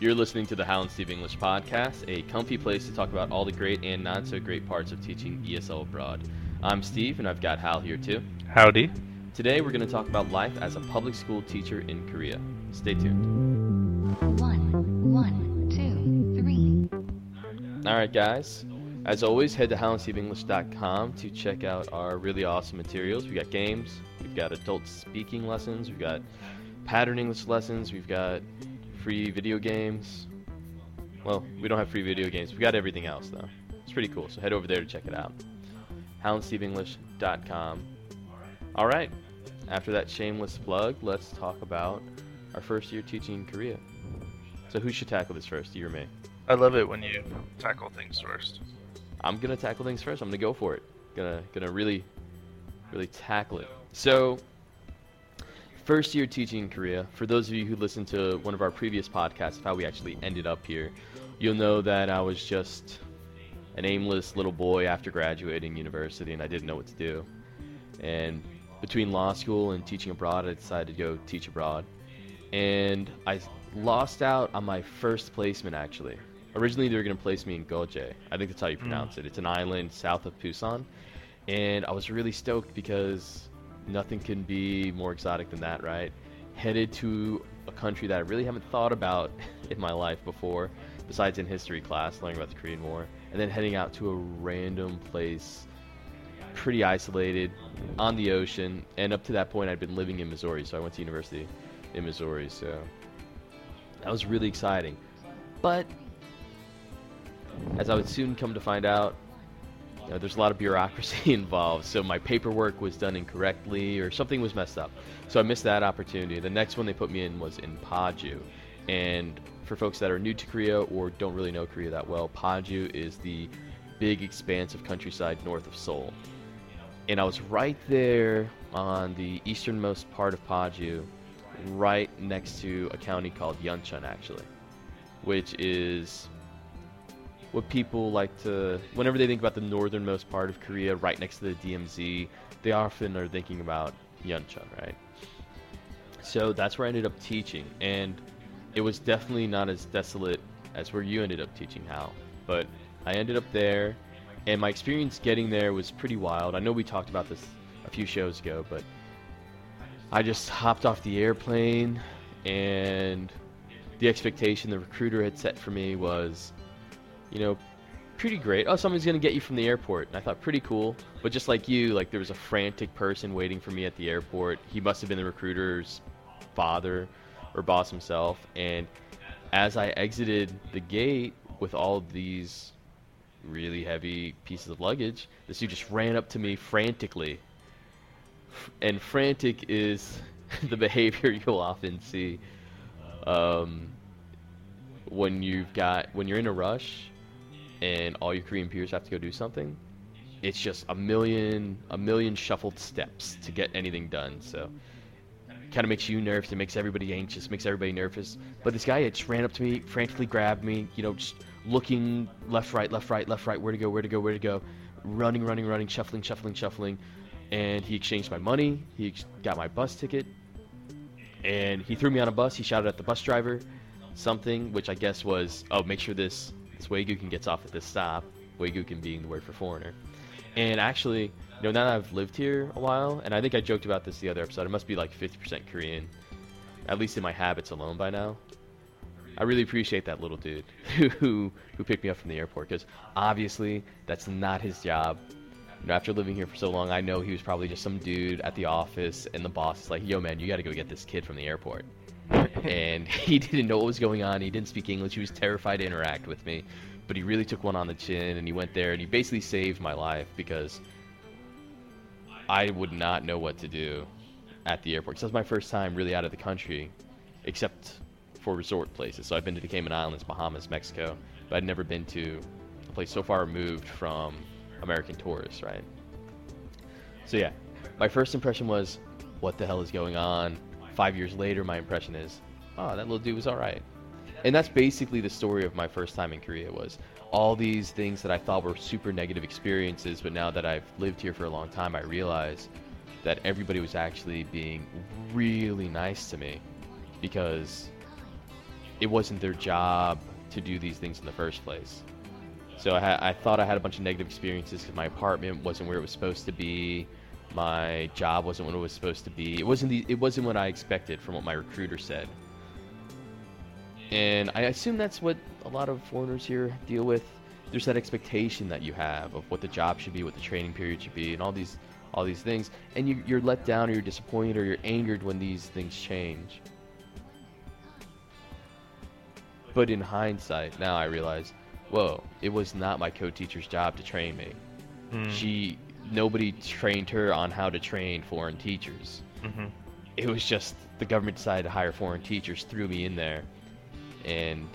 You're listening to the Hal and Steve English podcast, a comfy place to talk about all the great and not so great parts of teaching ESL abroad. I'm Steve, and I've got Hal here too. Howdy. Today, we're going to talk about life as a public school teacher in Korea. Stay tuned. One, one, two, three. All right, guys. As always, head to HalandSteveEnglish.com to check out our really awesome materials. We've got games, we've got adult speaking lessons, we've got pattern English lessons, we've got free video games. Well, we don't have free video games. We've got everything else, though. It's pretty cool, so head over there to check it out. HalandSteveEnglish.com. All right. After that shameless plug, let's talk about our first year teaching in Korea. So who should tackle this first, you or me? I love it when you tackle things first. I'm gonna tackle things first. I'm gonna go for it. Gonna gonna really, really tackle it. So, first year teaching in Korea. For those of you who listened to one of our previous podcasts of how we actually ended up here, you'll know that I was just an aimless little boy after graduating university, and I didn't know what to do. And between law school and teaching abroad, I decided to go teach abroad. And I lost out on my first placement actually. Originally, they were going to place me in Geoje. I think that's how you mm. pronounce it. It's an island south of Busan. And I was really stoked because nothing can be more exotic than that, right? Headed to a country that I really haven't thought about in my life before, besides in history class, learning about the Korean War, and then heading out to a random place, pretty isolated, on the ocean. And up to that point, I'd been living in Missouri, so I went to university in Missouri. So that was really exciting. But as I would soon come to find out, you know, there's a lot of bureaucracy involved. So my paperwork was done incorrectly or something was messed up. So I missed that opportunity. The next one they put me in was in Paju. And for folks that are new to Korea or don't really know Korea that well, Paju is the big expanse of countryside north of Seoul. And I was right there on the easternmost part of Paju, right next to a county called Yeoncheon actually, which is what people like to whenever they think about the northernmost part of Korea, right next to the DMZ, they often are thinking about Yeoncheon, right? So that's where I ended up teaching, and it was definitely not as desolate as where you ended up teaching, Hal. But I ended up there, and my experience getting there was pretty wild. I know we talked about this a few shows ago, but I just hopped off the airplane, and the expectation the recruiter had set for me was you know, pretty great. Oh, someone's gonna get you from the airport. And I thought pretty cool. But just like you, like there was a frantic person waiting for me at the airport. He must have been the recruiter's father or boss himself. And as I exited the gate with all these really heavy pieces of luggage, this dude just ran up to me frantically. And frantic is the behavior you'll often see um, when you've got when you're in a rush and all your Korean peers have to go do something, it's just a million a million shuffled steps to get anything done. So kind of makes you nervous, it makes everybody anxious, makes everybody nervous. But this guy just ran up to me, frantically grabbed me, you know, just looking left, right, left, right, left, right, where to go, where to go, where to go, running, running, running, shuffling, shuffling, shuffling. And he exchanged my money, he ex- got my bus ticket, and he threw me on a bus. He shouted at the bus driver something, which I guess was, oh, make sure this Waygukin gets off at this stop. Waygukin being the word for foreigner. And actually, you know, now that I've lived here a while, and I think I joked about this the other episode, I must be like 50% Korean, at least in my habits alone by now. I really appreciate that little dude who who picked me up from the airport because obviously that's not his job. You know, after living here for so long, I know he was probably just some dude at the office, and the boss is like, "Yo, man, you got to go get this kid from the airport." And he didn't know what was going on. He didn't speak English. He was terrified to interact with me, but he really took one on the chin, and he went there and he basically saved my life because I would not know what to do at the airport. This was my first time really out of the country, except for resort places. So I've been to the Cayman Islands, Bahamas, Mexico, but I'd never been to a place so far removed from American tourists, right? So yeah, my first impression was, what the hell is going on? Five years later, my impression is, oh, that little dude was all right. And that's basically the story of my first time in Korea was all these things that I thought were super negative experiences, but now that I've lived here for a long time, I realize that everybody was actually being really nice to me because it wasn't their job to do these things in the first place. So I, ha- I thought I had a bunch of negative experiences because my apartment wasn't where it was supposed to be, my job wasn't what it was supposed to be. It wasn't the, it wasn't what I expected from what my recruiter said. And I assume that's what a lot of foreigners here deal with. There's that expectation that you have of what the job should be, what the training period should be, and all these all these things. And you, you're let down, or you're disappointed, or you're angered when these things change. But in hindsight, now I realize, whoa, it was not my co-teacher's job to train me. Mm. She nobody trained her on how to train foreign teachers. hmm It was just the government decided to hire foreign teachers, threw me in there, and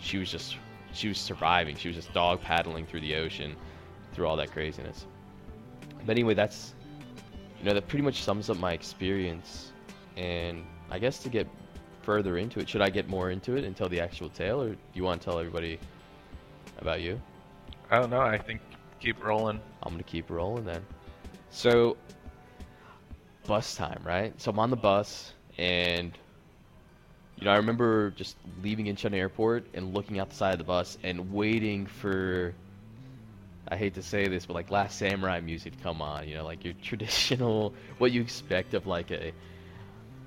she was just she was surviving. She was just dog paddling through the ocean, through all that craziness. But anyway, that's you know that pretty much sums up my experience. And I guess to get further into it, should I get more into it and tell the actual tale, or do you want to tell everybody about you? I don't know. I think keep rolling. I'm gonna keep rolling then. So, bus time, right? So I'm on the bus, and you know, I remember just leaving Incheon Airport and looking out the side of the bus and waiting for. I hate to say this, but like Last Samurai music to come on. You know, like your traditional, what you expect of like a,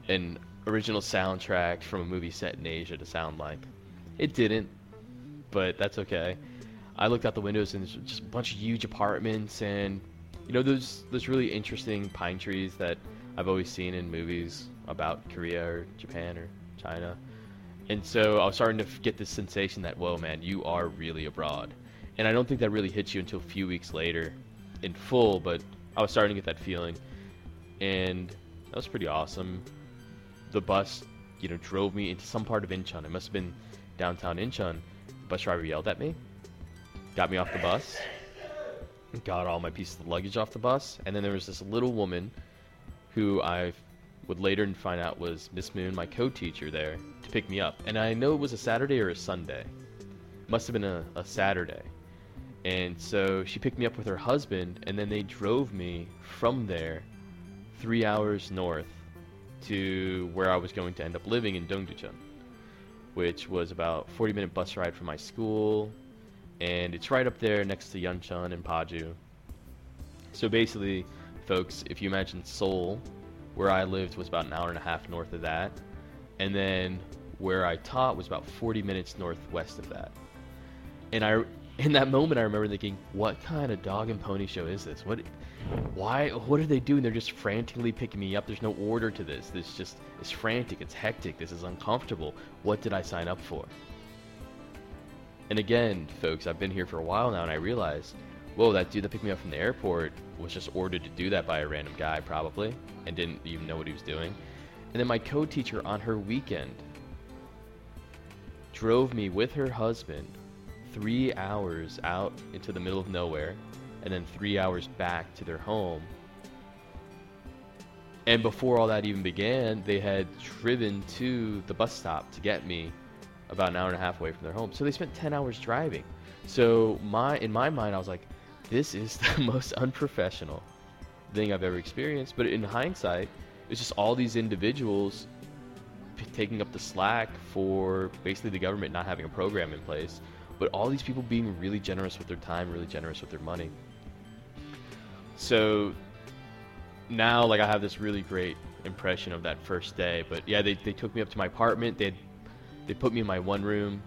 an original soundtrack from a movie set in Asia to sound like. It didn't, but that's okay. I looked out the windows and there's just a bunch of huge apartments and you know those those really interesting pine trees that I've always seen in movies about Korea or Japan or China. And so I was starting to get this sensation that whoa man, you are really abroad. And I don't think that really hits you until a few weeks later in full, but I was starting to get that feeling. And that was pretty awesome. The bus, you know, drove me into some part of Incheon. It must have been downtown Incheon. The bus driver yelled at me got me off the bus, got all my pieces of luggage off the bus, and then there was this little woman who I would later find out was Miss Moon, my co-teacher there, to pick me up. And I know it was a Saturday or a Sunday. Must have been a, a Saturday. And so she picked me up with her husband, and then they drove me from there three hours north to where I was going to end up living in Dongducheon, which was about 40 minute bus ride from my school, and it's right up there next to Yeoncheon and Paju. So basically, folks, if you imagine Seoul, where I lived was about an hour and a half north of that, and then where I taught was about 40 minutes northwest of that. And I, in that moment, I remember thinking, what kind of dog and pony show is this? What, why, what are they doing? They're just frantically picking me up. There's no order to this. This just is frantic. It's hectic. This is uncomfortable. What did I sign up for? And again, folks, I've been here for a while now, and I realized, whoa, that dude that picked me up from the airport was just ordered to do that by a random guy, probably, and didn't even know what he was doing. And then my co-teacher on her weekend drove me with her husband three hours out into the middle of nowhere, and then three hours back to their home. And before all that even began, they had driven to the bus stop to get me about an hour and a half away from their home. So they spent 10 hours driving. So my in my mind I was like this is the most unprofessional thing I've ever experienced, but in hindsight, it's just all these individuals p- taking up the slack for basically the government not having a program in place, but all these people being really generous with their time, really generous with their money. So now like I have this really great impression of that first day, but yeah, they, they took me up to my apartment. They they put me in my one room.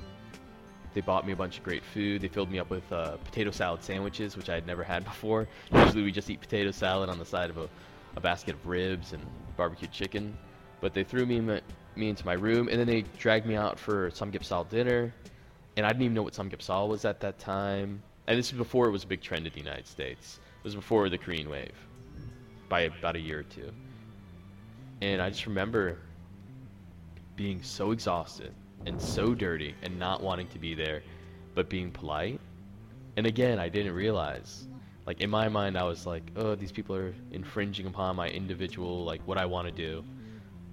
They bought me a bunch of great food. They filled me up with uh, potato salad sandwiches, which I had never had before. Usually we just eat potato salad on the side of a, a basket of ribs and barbecued chicken. But they threw me in me into my room, and then they dragged me out for samgyeopsal dinner. And I didn't even know what samgyeopsal was at that time. And this was before it was a big trend in the United States. It was before the Korean wave, by about a year or two. And I just remember being so exhausted and so dirty and not wanting to be there, but being polite. And again, I didn't realize. Like in my mind, I was like, "Oh, these people are infringing upon my individual, like what I want to do."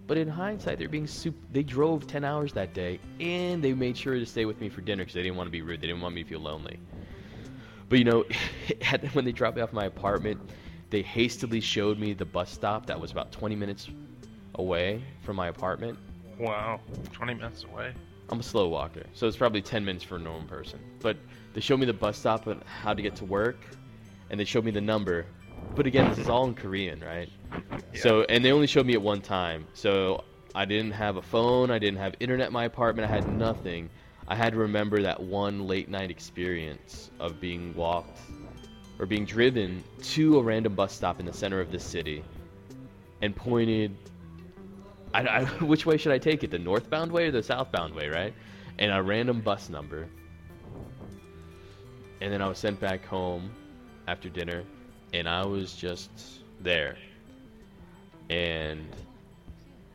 But in hindsight, they're being super. They drove 10 hours that day, and they made sure to stay with me for dinner because they didn't want to be rude. They didn't want me to feel lonely. But you know, when they dropped me off my apartment, they hastily showed me the bus stop that was about 20 minutes away from my apartment. Wow, 20 minutes away. I'm a slow walker, so it's probably 10 minutes for a normal person. But they showed me the bus stop and how to get to work, and they showed me the number. But again, this is all in Korean, right? So, and they only showed me at one time. So I didn't have a phone, I didn't have internet in my apartment, I had nothing. I had to remember that one late night experience of being walked or being driven to a random bus stop in the center of this city and pointed I, I, which way should I take it? The northbound way or the southbound way, right? And a random bus number. And then I was sent back home after dinner, and I was just there. And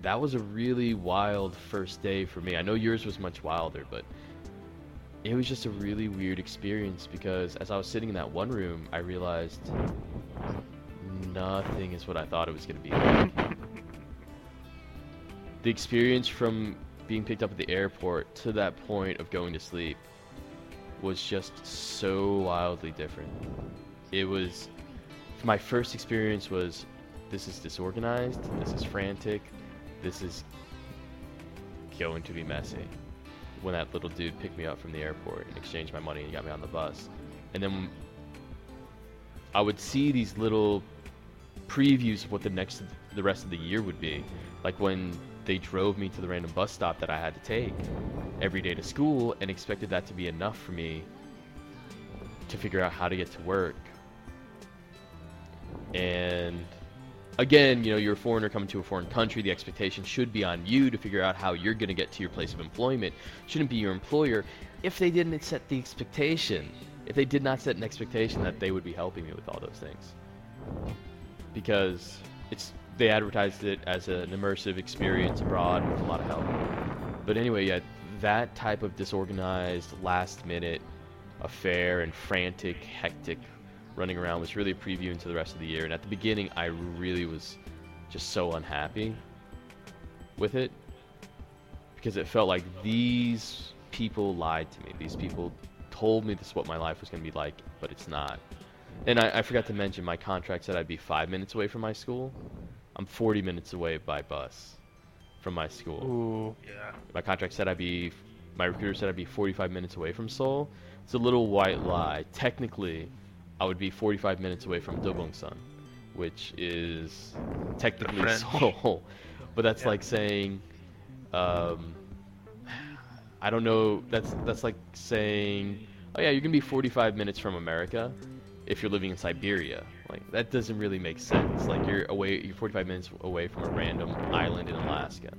that was a really wild first day for me. I know yours was much wilder, but it was just a really weird experience because as I was sitting in that one room, I realized nothing is what I thought it was going to be like. The experience from being picked up at the airport to that point of going to sleep was just so wildly different. It was my first experience was this is disorganized, this is frantic, this is going to be messy. When that little dude picked me up from the airport and exchanged my money and got me on the bus. And then I would see these little previews of what the next the rest of the year would be. Like when they drove me to the random bus stop that I had to take every day to school and expected that to be enough for me to figure out how to get to work. And again, you know, you're a foreigner coming to a foreign country. The expectation should be on you to figure out how you're going to get to your place of employment. Shouldn't be your employer if they didn't set the expectation. If they did not set an expectation that they would be helping me with all those things. Because it's they advertised it as an immersive experience abroad with a lot of help. But anyway, yeah, that type of disorganized, last minute affair and frantic, hectic running around was really a preview into the rest of the year. And at the beginning, I really was just so unhappy with it because it felt like these people lied to me. These people told me this is what my life was going to be like, but it's not. And I, I forgot to mention my contract said I'd be five minutes away from my school. I'm 40 minutes away by bus from my school. Ooh. Yeah. My contract said I'd be, my recruiter said I'd be 45 minutes away from Seoul. It's a little white lie. Technically, I would be 45 minutes away from Dobongsan, which is technically Seoul. But that's Yeah. like saying, um, I don't know. That's that's like saying, oh yeah, you're gonna be 45 minutes from America if you're living in Siberia. Like that doesn't really make sense. Like you're away, you're 45 minutes away from a random island in Alaska.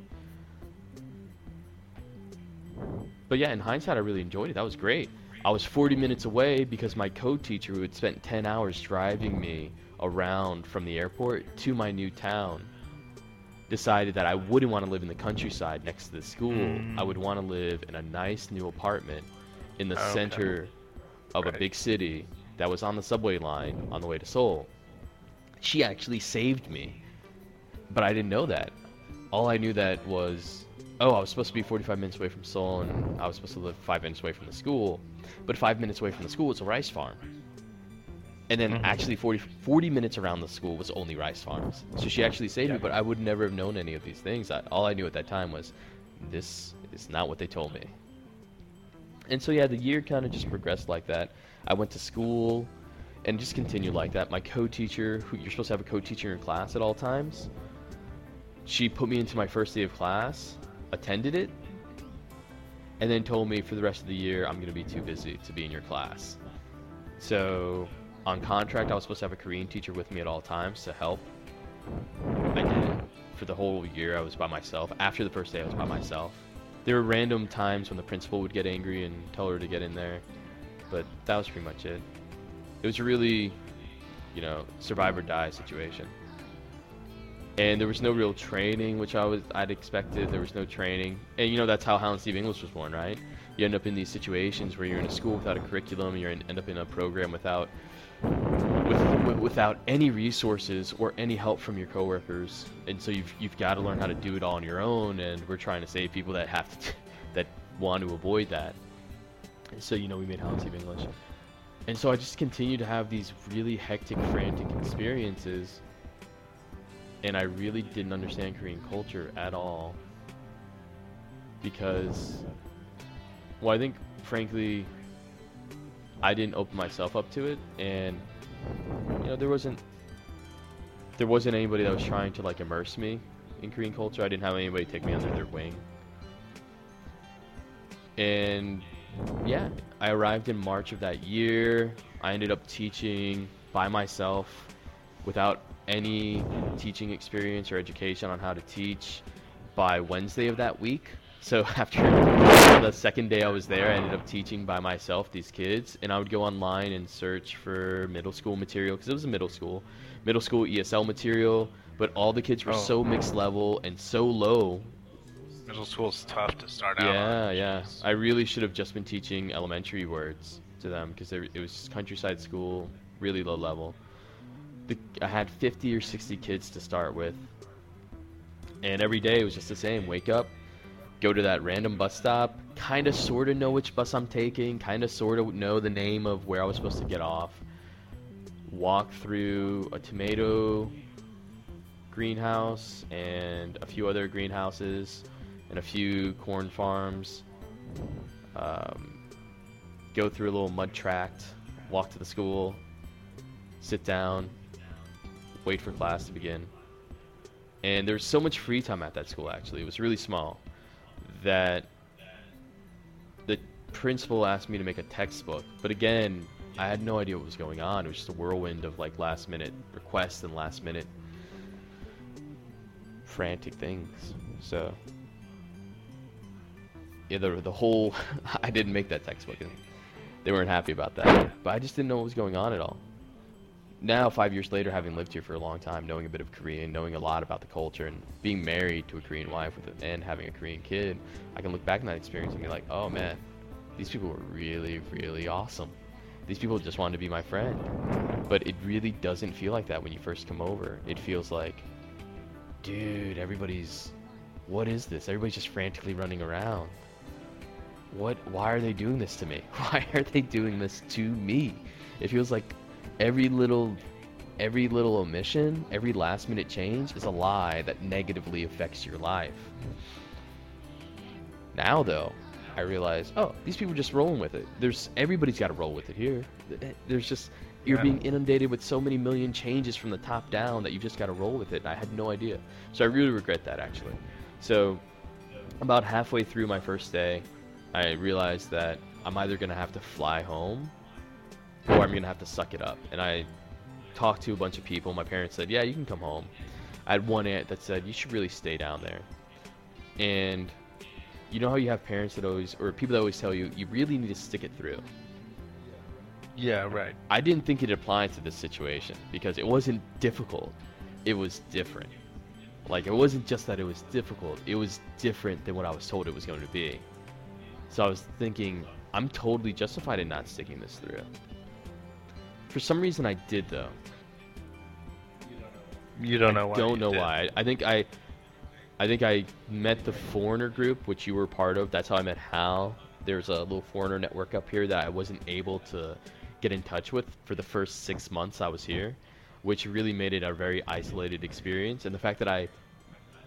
But yeah, in hindsight, I really enjoyed it. That was great. I was 40 minutes away because my co-teacher, who had spent 10 hours driving me around from the airport to my new town, decided that I wouldn't want to live in the countryside next to the school. Mm. I would want to live in a nice new apartment in the Okay. center of a big city that was on the subway line on the way to Seoul. She actually saved me, but I didn't know that. All I knew that was, oh, I was supposed to be 45 minutes away from Seoul, and I was supposed to live five minutes away from the school. But five minutes away from the school is a rice farm. And then Mhm. actually 40, 40 minutes around the school was only rice farms. So she actually saved me, but I would never have known any of these things. I, all I knew at that time was, this is not what they told me. And so yeah, the year kind of just progressed like that. I went to school and just continued like that. My co-teacher, who you're supposed to have a co-teacher in class at all times, she put me into my first day of class, attended it, and then told me for the rest of the year I'm going to be too busy to be in your class. So on contract, I was supposed to have a Korean teacher with me at all times to help. I didn't. For the whole year, I was by myself. After the first day, I was by myself. There were random times when the principal would get angry and tell her to get in there, but that was pretty much it. It was a really, you know, survive or die situation. And there was no real training, which I was I'd expected. There was no training, and you know that's how Hal and Steve English was born, right? You end up in these situations where you're in a school without a curriculum, you end up in a program without with, wi- without any resources or any help from your coworkers, and so you've you've got to learn how to do it all on your own. And we're trying to save people that have to that want to avoid that. So you know we made Hal and Steve English, and so I just continue to have these really hectic, frantic experiences, and I really didn't understand Korean culture at all because well, I think frankly, I didn't open myself up to it, and you know, there wasn't there wasn't anybody that was trying to like immerse me in Korean culture. I didn't have anybody take me under their wing. And yeah, I arrived in March of that year. I ended up teaching by myself without any teaching experience or education on how to teach by Wednesday of that week. So after the second day I was there, I ended up teaching by myself these kids, and I would go online and search for middle school material because it was a middle school, middle school ESL material. But all the kids were Oh. so mixed level and so low. Middle school's tough to start out. Yeah, yeah. I really should have just been teaching elementary words to them because it was countryside school, really low level. The, I had 50 or 60 kids to start with, and every day it was just the same. Wake up, go to that random bus stop, kind of sort of know which bus I'm taking, kind of sort of know the name of where I was supposed to get off, walk through a tomato greenhouse and a few other greenhouses and a few corn farms. Um, go through a little mud tract, walk to the school, sit down, wait for class to begin. And there's so much free time at that school actually. It was really small that the principal asked me to make a textbook. But again, I had no idea what was going on. It was just a whirlwind of like last minute requests and last minute frantic things. So yeah, the the whole I didn't make that textbook. And they weren't happy about that. But I just didn't know what was going on at all. Now, five years later, having lived here for a long time, knowing a bit of Korean, knowing a lot about the culture, and being married to a Korean wife with and having a Korean kid, I can look back on that experience and be like, oh man, these people were really, really awesome. These people just wanted to be my friend. But it really doesn't feel like that when you first come over. It feels like, dude, everybody's, what is this? Everybody's just frantically running around. What? Why are they doing this to me? Why are they doing this to me? It feels like every little, every little omission, every last minute change is a lie that negatively affects your life. Now though, I realize, oh, these people are just rolling with it. There's everybody's got to roll with it here. Eh, there's just you're Yeah. being inundated with so many million changes from the top down that you just got to roll with it. And I had no idea, so I really regret that actually. So about halfway through my first day, I realized that I'm either gonna have to fly home or I'm gonna have to suck it up. And I talked to a bunch of people. My parents said, "Yeah, you can come home." I had one aunt that said, "You should really stay down there." And you know how you have parents that always, or people that always tell you, you really need to stick it through. Yeah, right. I didn't think it applied to this situation because it wasn't difficult. It was different. Like it wasn't just that it was difficult. It was different than what I was told it was going to be. So I was thinking, I'm totally justified in not sticking this through. For some reason, I did though. You don't know why. Don't you know did. why. I think I, I think I met the foreigner group, which you were part of. That's how I met Hal. There's a little foreigner network up here that I wasn't able to get in touch with for the first six months I was here, which really made it a very isolated experience. And the fact that I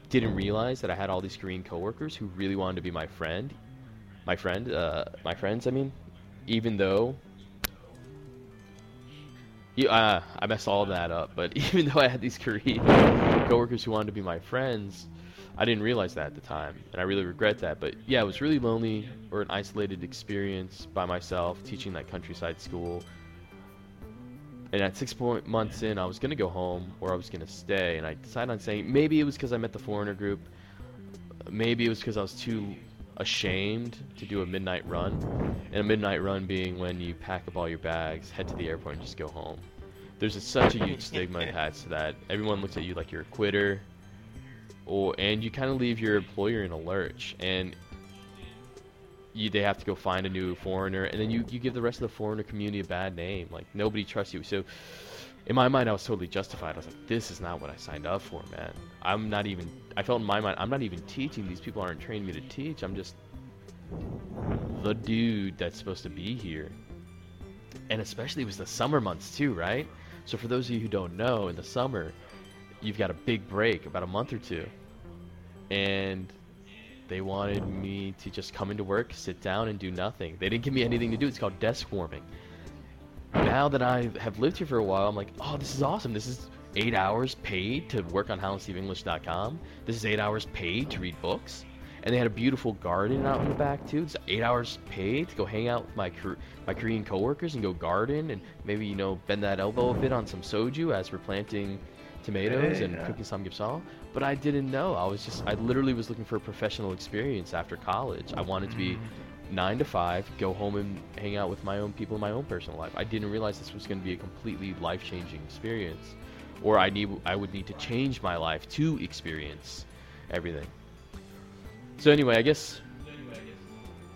didn't realize that I had all these Korean coworkers who really wanted to be my friend, my friend, uh, my friends. I mean, even though. Yeah, uh, I messed all that up, but even though I had these Korean coworkers who wanted to be my friends, I didn't realize that at the time, and I really regret that. But yeah, it was really lonely or an isolated experience by myself teaching that countryside school. And at six point months in, I was gonna go home or I was gonna stay, and I decided on saying maybe it was because I met the foreigner group, maybe it was because I was too ashamed to do a midnight run, and a midnight run being when you pack up all your bags, head to the airport, and just go home. There's a, such a huge stigma attached to that. Everyone looks at you like you're a quitter, or and you kind of leave your employer in a lurch, and you they have to go find a new foreigner, and then you you give the rest of the foreigner community a bad name. Like nobody trusts you. So. In my mind, I was totally justified. I was like, "This is not what I signed up for, man. I'm not even." I felt in my mind, I'm not even teaching. These people aren't training me to teach. I'm just the dude that's supposed to be here. And especially it was the summer months too, right? So for those of you who don't know, in the summer, you've got a big break, about a month or two. And they wanted me to just come into work, sit down, and do nothing. They didn't give me anything to do. It's called desk warming. Now that I have lived here for a while, I'm like, oh, this is awesome. This is eight hours paid to work on HalandSteveEnglish.com. This is eight hours paid to read books. And they had a beautiful garden out in the back too. It's eight hours paid to go hang out with my my Korean coworkers and go garden and maybe you know bend that elbow a bit on some soju as we're planting tomatoes Hey, and yeah. cooking samgyeopsal. But I didn't know. I was just I literally was looking for a professional experience after college. I wanted to be nine to five, go home and hang out with my own people in my own personal life. I didn't realize this was going to be a completely life changing experience, or I need I would need to change my life to experience everything. So anyway, I guess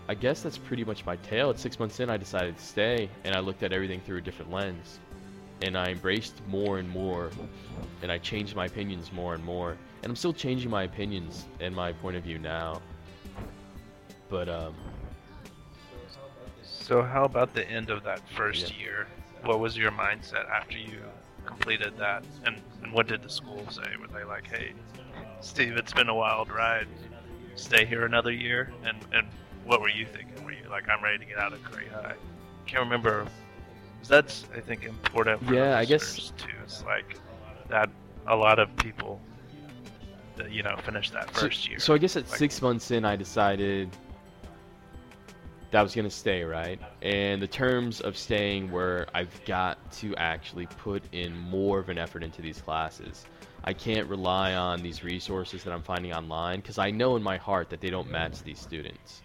I guess that's pretty much my tale. At six months in, I decided to stay, and I looked at everything through a different lens, and I embraced more and more, and I changed my opinions more and more, and I'm still changing my opinions and my point of view now. But um, So how about the end of that first Yeah. year? What was your mindset after you completed that? And and what did the school say? Were they like, "Hey, Steve, it's been a wild ride. Stay here another year"? And and what were you thinking? Were you like, "I'm ready to get out of Korea High"? Can't remember. That's I think important. For Yeah, I guess- too. It's like that. A lot of people, you know, finish that so, first year. so I guess at Like- six months in, I decided that I was gonna stay, right? And the terms of staying were I've got to actually put in more of an effort into these classes. I can't rely on these resources that I'm finding online because I know in my heart that they don't match these students.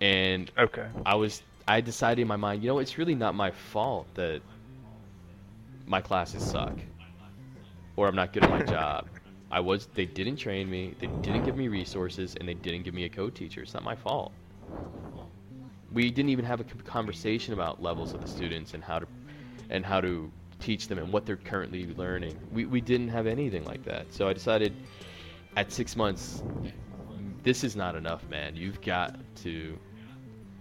And Okay. I was I decided in my mind, you know, it's really not my fault that my classes suck or I'm not good at my job. I was they didn't train me, they didn't give me resources and they didn't give me a co-teacher. It's not my fault. We didn't even have a conversation about levels of the students and how to and how to teach them and what they're currently learning. We we didn't have anything like that. So I decided at 6 months this is not enough, man. You've got to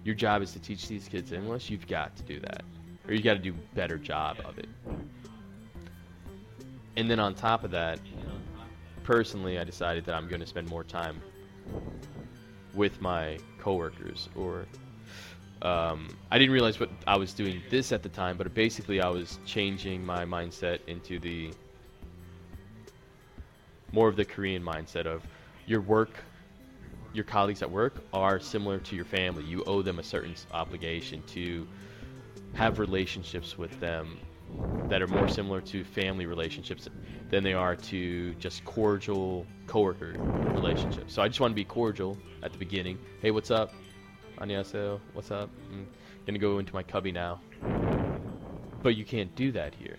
your job is to teach these kids English. You've got to do that, or you got to do a better job of it. And then on top of that, personally, I decided that I'm going to spend more time with my coworkers. Or um, I didn't realize what I was doing this at the time, but basically I was changing my mindset into the more of the Korean mindset of your work your colleagues at work are similar to your family. You owe them a certain obligation to have relationships with them that are more similar to family relationships than they are to just cordial coworker relationships. So I just want to be cordial at the beginning. Hey, what's up? Annyeonghaseyo. What's up? I'm gonna go into my cubby now. But you can't do that here.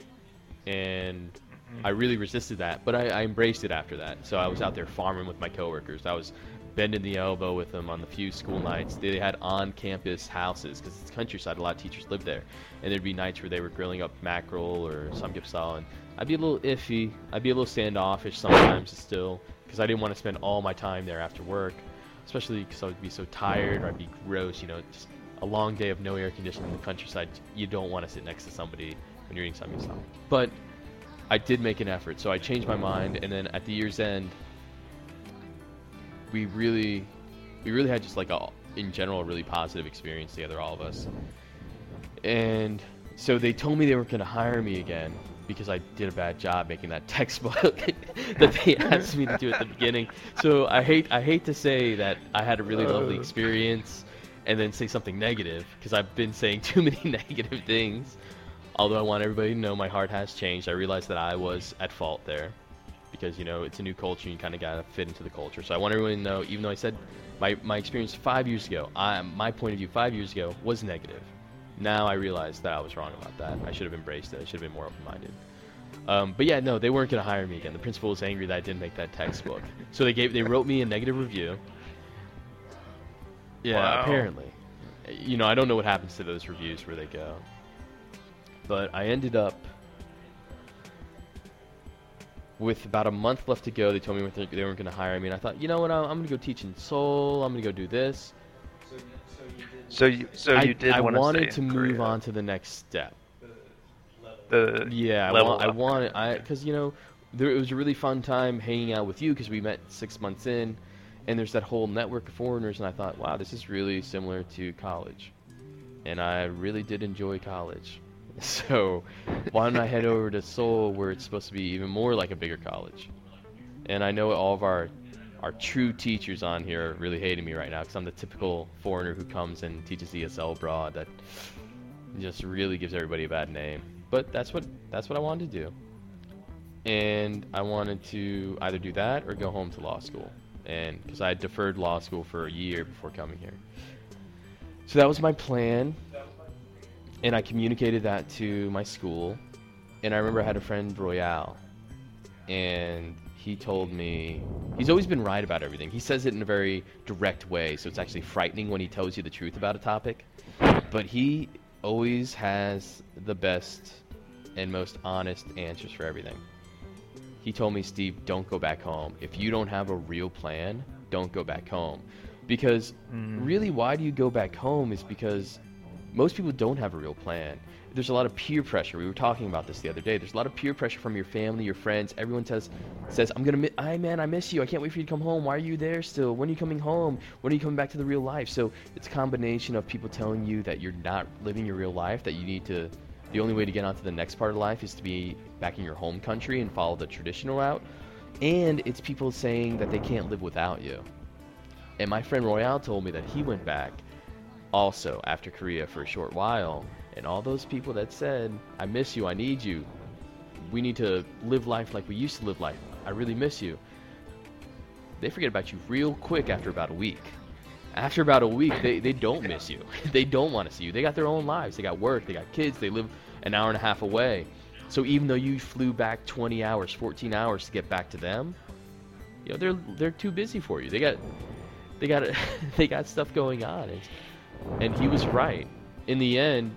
And hmm. I really resisted that, but I, I embraced it after that. So I was out there farming with my coworkers. I was bending the elbow with them on the few school nights. They had on-campus houses because it's countryside. A lot of teachers live there, and there'd be nights where they were grilling up mackerel or samgyeopsal, and I'd be a little iffy. I'd be a little standoffish sometimes still because I didn't want to spend all my time there after work, especially because I would be so tired or I'd be gross. You know, just a long day of no air conditioning in the countryside. You don't want to sit next to somebody when you're eating samgyeopsal. But I did make an effort, so I changed my mind, and then at the year's end, we really, we really had just like a, in general, a really positive experience together, all of us. And so they told me they weren't going to hire me again because I did a bad job making that textbook that they asked me to do at the beginning. So I hate, I hate to say that I had a really lovely Uh. experience, and then say something negative because I've been saying too many negative things. Although I want everybody to know my heart has changed. I realized that I was at fault there because you know it's a new culture. You kind of gotta fit into the culture. So I want everyone to know, even though I said my my experience five years ago, I my point of view five years ago was negative. Now I realize that I was wrong about that. I should have embraced it. I should have been more open-minded. Um, but yeah, no, they weren't gonna hire me again. The principal was angry that I didn't make that textbook. So they gave they wrote me a negative review. Yeah, Wow. apparently. You know, I don't know what happens to those reviews where they go. But I ended up with about a month left to go. They told me they they weren't going to hire me, and I thought, you know what? I'm, I'm going to go teach in Seoul. I'm going to go do this. So you so I, you did I want to wanted to move Korea. on to the next step. the Yeah, I, want, I wanted, I because you know, there it was a really fun time hanging out with you because we met six months in, and there's that whole network of foreigners, and I thought, wow, this is really similar to college, and I really did enjoy college. So why don't I head over to Seoul, where it's supposed to be even more like a bigger college? And I know all of our our true teachers on here are really hating me right now because I'm the typical foreigner who comes and teaches ESL abroad that just really gives everybody a bad name. But that's what that's what I wanted to do. And I wanted to either do that or go home to law school. And because I had deferred law school for a year before coming here. So that was my plan. And I communicated that to my school. And I remember I had a friend, Royale, and he told me he's always been right about everything. He says it in a very direct way, so it's actually frightening when he tells you the truth about a topic. But he always has the best and most honest answers for everything. He told me, Steve, don't go back home. If you don't have a real plan, don't go back home. Because Mm. really, why do you go back home is because most people don't have a real plan. There's a lot of peer pressure. We were talking about this the other day. There's a lot of peer pressure from your family, your friends. Everyone says, says, I'm gonna, I man, I miss you. I can't wait for you to come home. Why are you there still? When are you coming home? When are you coming back to the real life? So it's a combination of people telling you that you're not living your real life. That you need to. The only way to get on to the next part of life is to be back in your home country and follow the traditional route. And it's people saying that they can't live without you. And my friend Royale told me that he went back also after Korea for a short while. And all those people that said, I miss you, I need you, we need to live life like we used to live life, I really miss you, they forget about you real quick after about a week. After about a week, they, they don't miss you. they don't want to see you. They got their own lives. They got work, they got kids, they live an hour and a half away. So even though you flew back 20 hours, 14 hours to get back to them, you know, they're they're too busy for you. They got they got they got stuff going on. And, and he was right. In the end,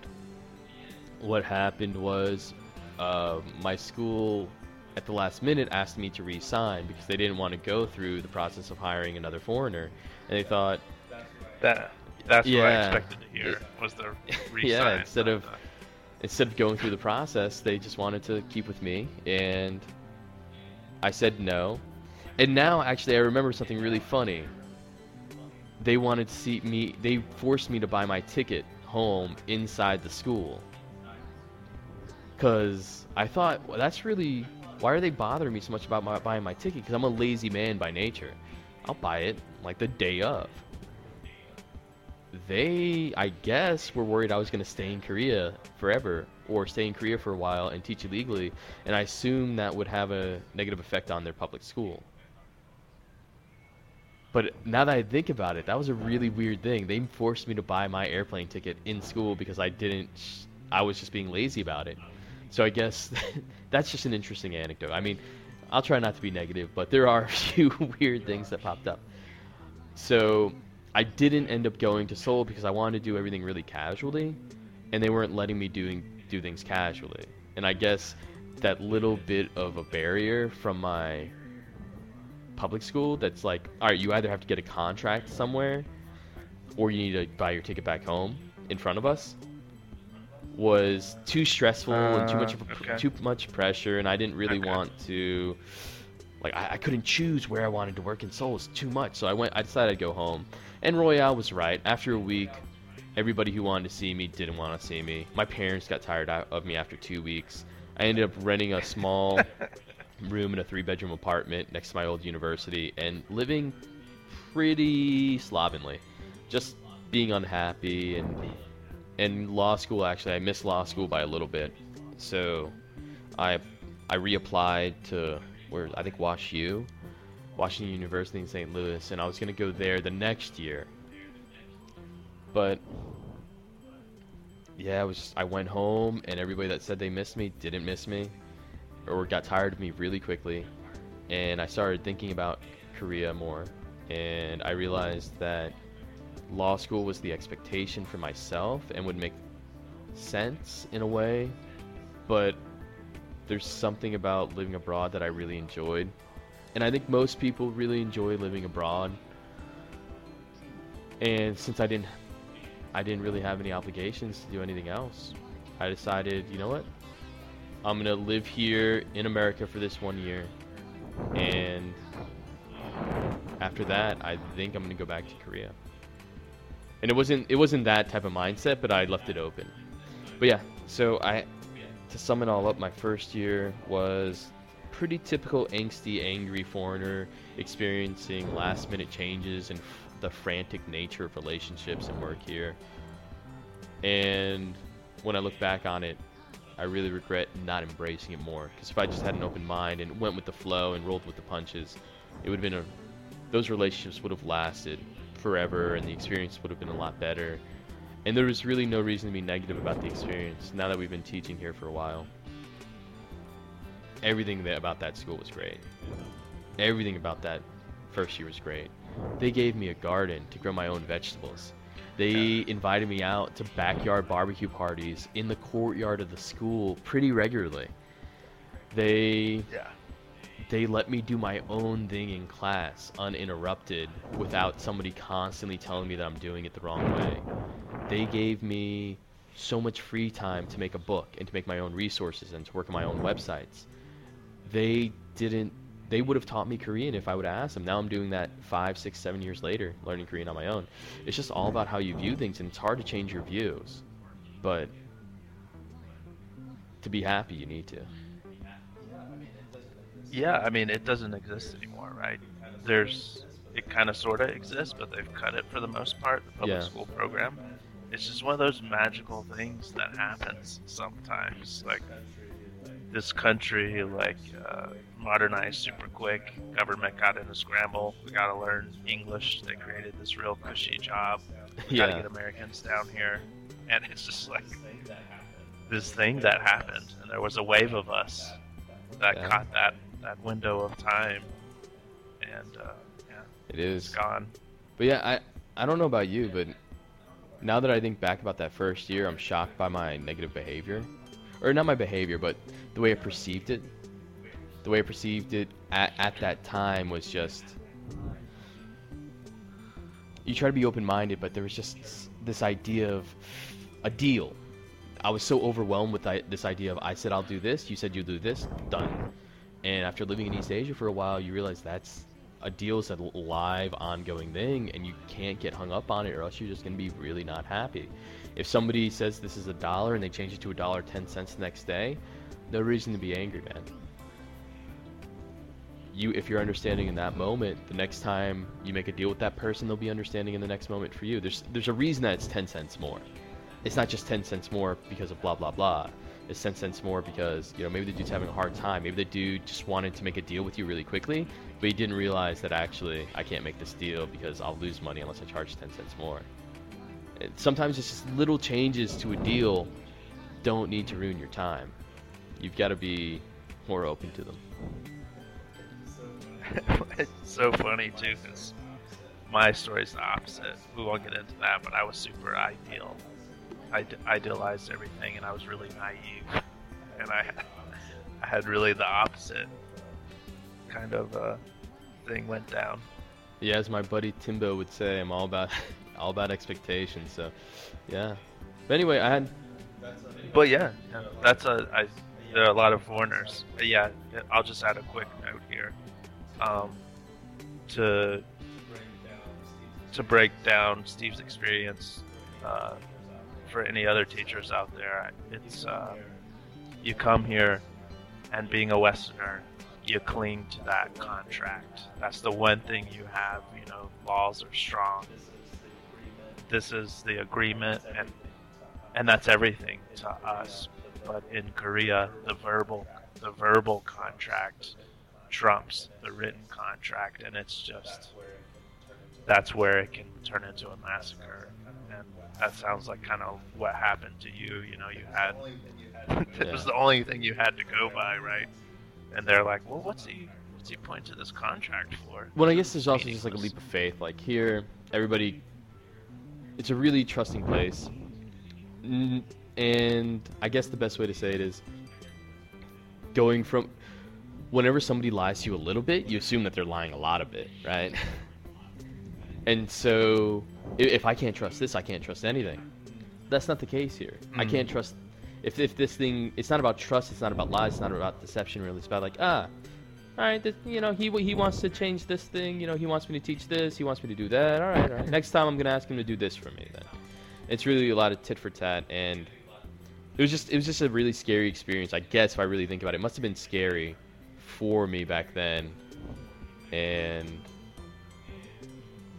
what happened was uh, my school at the last minute asked me to resign because they didn't want to go through the process of hiring another foreigner, and they thought, That that's what I expected to hear was the resign. yeah, instead of the- instead of going through the process, they just wanted to keep with me, and I said no. And now, actually, I remember something really funny. They wanted to see me. They forced me to buy my ticket home inside the school. Cause I thought well, that's really why are they bothering me so much about my, buying my ticket? Because I'm a lazy man by nature. I'll buy it like the day of they, I guess, were worried I was going to stay in Korea forever or stay in Korea for a while and teach illegally, and I assume that would have a negative effect on their public school. But now that I think about it, that was a really weird thing. They forced me to buy my airplane ticket in school because I didn't, I was just being lazy about it. So I guess that's just an interesting anecdote. I mean, I'll try not to be negative, but there are a few weird things that popped up. So I didn't end up going to Seoul because I wanted to do everything really casually, and they weren't letting me doing do things casually. And I guess that little bit of a barrier from my public school that's like, all right, you either have to get a contract somewhere, or you need to buy your ticket back home in front of us, was too stressful and too much Uh, of a, okay. too much pressure, and I didn't really Okay. want to like I, I couldn't choose where I wanted to work in Seoul. was too much. So I went. I decided I'd go home. And Royale was right. After a week, everybody who wanted to see me didn't want to see me. My parents got tired of me after two weeks. I ended up renting a small room in a three-bedroom apartment next to my old university and living pretty slovenly, just being unhappy and and law school. Actually, I missed law school by a little bit, so I I reapplied to where I think Wash U, Washington University in St. Louis, and I was gonna go there the next year. But yeah, I was just, I went home, and everybody that said they missed me didn't miss me, or got tired of me really quickly, and I started thinking about Korea more, and I realized that law school was the expectation for myself and would make sense in a way, but there's something about living abroad that I really enjoyed. And I think most people really enjoy living abroad. And since I didn't I didn't really have any obligations to do anything else, I decided, you know what? I'm going to live here in America for this one year. And after that, I think I'm gonna go back to Korea. And it wasn't it wasn't that type of mindset, but I left it open. But yeah, so I to sum it all up, my first year was pretty typical angsty, angry foreigner experiencing last minute changes and f- the frantic nature of relationships and work here. And when I look back on it, I really regret not embracing it more. Because if I just had an open mind and went with the flow and rolled with the punches, it would have been a. Those relationships would have lasted forever, and the experience would have been a lot better. And there was really no reason to be negative about the experience. Now that we've been teaching here for a while, everything that, about that school was great. Everything about that first year was great. They gave me a garden to grow my own vegetables. They invited me out to backyard barbecue parties in the courtyard of the school pretty regularly. They Yeah. They let me do my own thing in class uninterrupted without somebody constantly telling me that I'm doing it the wrong way. They gave me so much free time to make a book and to make my own resources and to work on my own websites. They didn't they would have taught me Korean if I would have asked them. Now I'm doing that five, six, seven years later, learning Korean on my own. It's just all about how you view things and it's hard to change your views. But to be happy you need to. Yeah, I mean, it doesn't exist anymore, right? There's, it kind of sort of exists, but they've cut it for the most part, the public Yeah. school program. It's just one of those magical things that happens sometimes. Like, this country, like, uh, modernized super quick. Government got in a scramble. We got to learn English. They created this real cushy job. We got to get Americans down here. And it's just like this thing that happened. And there was a wave of us that Yeah. caught that that window of time, and uh, yeah, It it's gone. But yeah, I I don't know about you, but now that I think back about that first year, I'm shocked by my negative behavior, or not my behavior, but the way I perceived it. The way I perceived it at, at that time was just you try to be open-minded, but there was just this idea of a deal. I was so overwhelmed with this idea of I said I'll do this, you said you'll do this, done. And after living in East Asia for a while, you realize that's a deal is a live, ongoing thing, and you can't get hung up on it, or else you're just gonna be really not happy. If somebody says this is a dollar and they change it to a dollar ten cents the next day, no reason to be angry, man. You, if you're understanding in that moment, the next time you make a deal with that person, they'll be understanding in the next moment for you. There's there's a reason that it's ten cents more. It's not just ten cents more because of blah blah blah. It's ten cents more because you know maybe the dude's having a hard time. Maybe the dude just wanted to make a deal with you really quickly, but he didn't realize that actually I can't make this deal because I'll lose money unless I charge ten cents more. Sometimes it's just little changes to a deal don't need to ruin your time. You've got to be more open to them. it's so funny too, because my story's the opposite. We won't get into that, but I was super ideal. I idealized everything, and I was really naive, and I had, I had really the opposite kind of uh, thing went down. Yeah, as my buddy Timbo would say, I'm all about all about expectations. So, yeah. But anyway, I had But yeah, yeah, that's a. I, there are a lot of foreigners. But yeah, I'll just add a quick note here. Um, to to break down Steve's experience uh, for any other teachers out there, it's uh, you come here, and being a Westerner, you cling to that contract. That's the one thing you have. You know, laws are strong. This is the agreement, and and that's everything to us. But in Korea, the verbal the verbal contract trumps the written contract, and it's just that's where it can turn into a massacre. And that sounds like kind of what happened to you. You know, you had it was the only thing you had to go by, right? And they're like, well, what's he what's he point to this contract for? Well, I guess there's also just like a leap of faith. Like here, everybody, it's a really trusting place, and I guess the best way to say it is going from whenever somebody lies to you a little bit, you assume that they're lying a lot of it, right? and so, i- if I can't trust this, I can't trust anything. That's not the case here. I Mm. can't trust. If, if this thing, it's not about trust. It's not about lies. It's not about deception. Really, it's about like ah, all all right, this, you know, he he wants to change this thing. You know, he wants me to teach this. He wants me to do that. All right, all right. Next time, I'm gonna ask him to do this for me. Then, it's really a lot of tit for tat, and it was just it was just a really scary experience. I guess if I really think about it, it must have been scary for me back then, and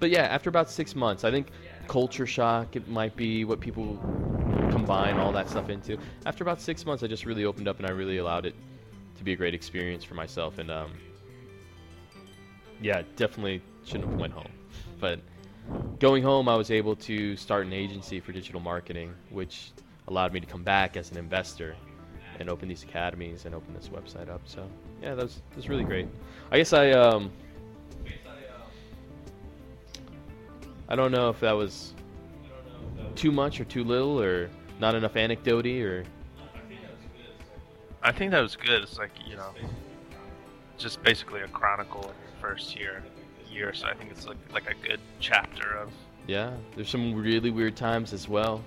but yeah, after about six months, I think culture shock it might be what people combine all that stuff into. After about six months, I just really opened up and I really allowed it to be a great experience for myself. And um, yeah, definitely shouldn't have went home. But going home, I was able to start an agency for digital marketing, which allowed me to come back as an investor and open these academies and open this website up. So yeah, that was that was really great. I guess I um, I don't know if that was too much or too little or not enough anecdoty or I think that was good. It's like you know, just basically a chronicle of your first year, year. So I think it's like like a good chapter of. yeah. There's some really weird times as well.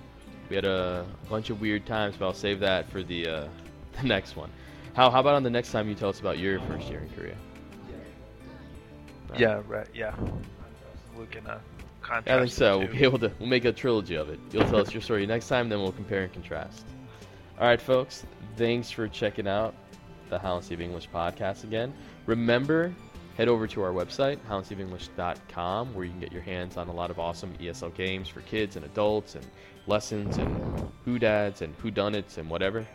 We had a bunch of weird times, but I'll save that for the uh, the next one. How how about on the next time you tell us about your first year in Korea? Alright. Yeah. Right. Yeah. We can uh, contrast. I think so. We'll be able to. We'll make a trilogy of it. You'll tell us your story next time, then we'll compare and contrast. All right, folks. Thanks for checking out the Hal and Steve English podcast again. Remember, head over to our website, halandsteveenglish.com, where you can get your hands on a lot of awesome ESL games for kids and adults, and lessons and who dads and who dunnits and whatever.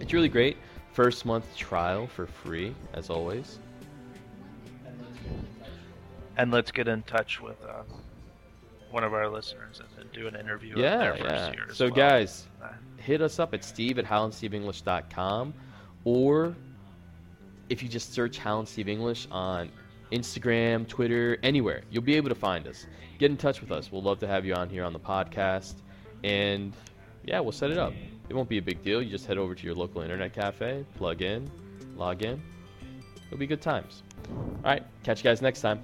It's really great. First month trial for free, as always. And let's get in touch with uh, one of our listeners and, and do an interview. Yeah, of their yeah. Year as So, well. guys, hit us up at steve at halandsteveenglish.com or if you just search Hal and Steve English on Instagram, Twitter, anywhere, you'll be able to find us. Get in touch with us. We'll love to have you on here on the podcast. And yeah, we'll set it up. It won't be a big deal. You just head over to your local internet cafe, plug in, log in. It'll be good times. All right, catch you guys next time.